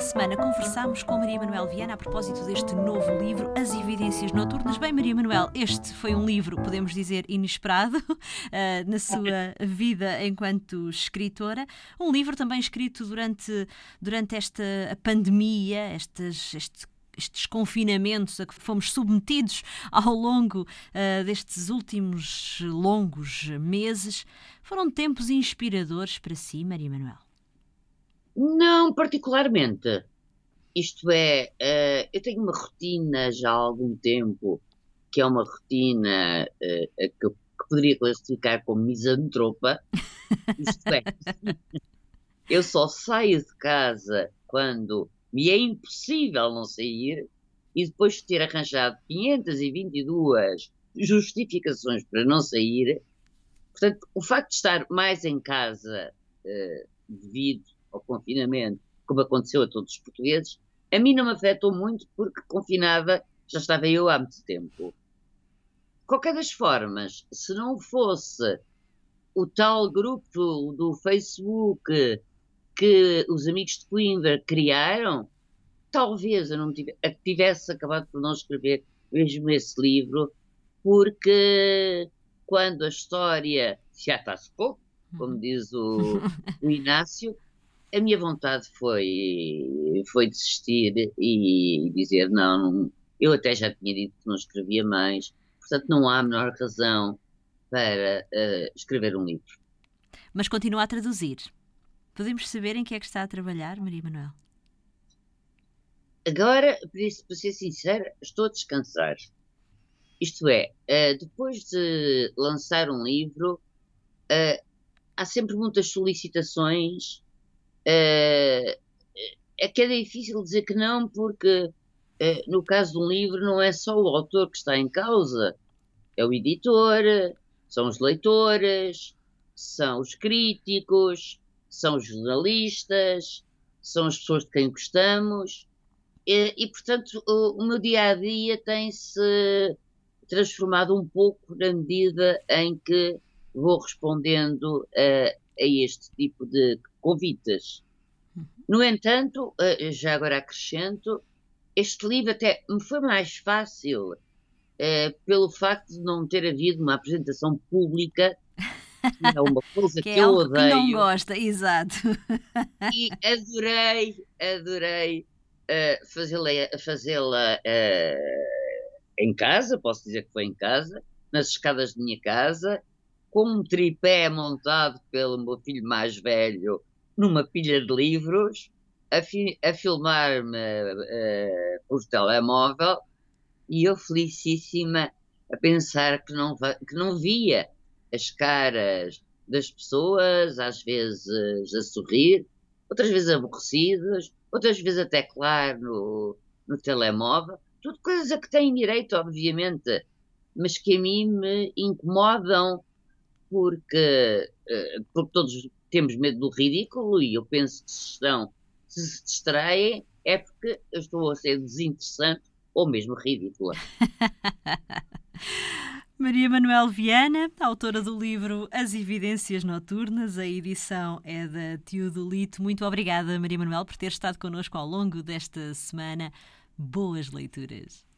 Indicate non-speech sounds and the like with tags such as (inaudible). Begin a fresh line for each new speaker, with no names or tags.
semana conversámos com Maria Manuel Viana a propósito deste novo livro, As Evidências Noturnas. Bem, Maria Manuel, este foi um livro, podemos dizer, inesperado uh, (laughs) na sua vida enquanto escritora. Um livro também escrito durante, durante esta pandemia, estes, este estes confinamentos a que fomos submetidos ao longo uh, destes últimos longos meses, foram tempos inspiradores para si, Maria Manuel?
Não particularmente. Isto é, uh, eu tenho uma rotina já há algum tempo, que é uma rotina uh, que, que, poderia classificar como misantropa. Isto é, (laughs) eu só saio de casa quando me é impossível não sair e depois de ter arranjado 522 justificações para não sair, portanto, o facto de estar mais em casa uh, devido ao confinamento, como aconteceu a todos os portugueses, a mim não me afetou muito porque confinada já estava eu há muito tempo. Qualquer das formas, se não fosse o tal grupo do Facebook que os amigos de Coimbra criaram, talvez eu não tivesse, tivesse acabado por não escrever mesmo esse livro, porque quando a história já está-se pouco, como diz o, (laughs) o Inácio, a minha vontade foi, foi desistir e dizer não, eu até já tinha dito que não escrevia mais, portanto não há a menor razão para uh, escrever um livro.
Mas continua a traduzir. Podemos saber em que é que está a trabalhar, Maria Manuel?
Agora, para ser sincera, estou a descansar. Isto é, uh, depois de lançar um livro, uh, há sempre muitas solicitações é, é que é difícil dizer que não, porque é, no caso de um livro não é só o autor que está em causa, é o editor, são os leitores, são os críticos, são os jornalistas, são as pessoas de quem gostamos. E, e portanto, o, o, meu dia a dia tem-se transformado um pouco na medida em que vou respondendo a, a este tipo de convites. No entanto, eh, já agora acrescento, este livro até me foi mais fácil é, pelo facto de não ter havido uma apresentação pública, que é uma (laughs) coisa que, que é eu odeio.
Que não gosta, exato.
E adorei, adorei uh, fazê-la fazê uh, em casa, posso dizer que foi em casa, nas escadas de minha casa, com um tripé montado pelo meu filho mais velho numa pilha de livros, a, fi a filmar-me uh, por telemóvel e eu felicíssima a pensar que não, que não via as caras das pessoas, às vezes a sorrir, outras vezes aborrecidas, outras vezes até claro no, no telemóvel, tudo coisas a que têm direito, obviamente, mas que a mim me incomodam porque, porque todos temos medo do ridículo e eu penso que se estão, se distraem, é porque eu estou a ser desinteressante ou mesmo ridícula. (laughs)
Maria Manuel Viana, autora do livro As Evidências Noturnas, a edição é da Teodolito. Muito obrigada, Maria Manuel, por ter estado connosco ao longo desta semana. Boas leituras.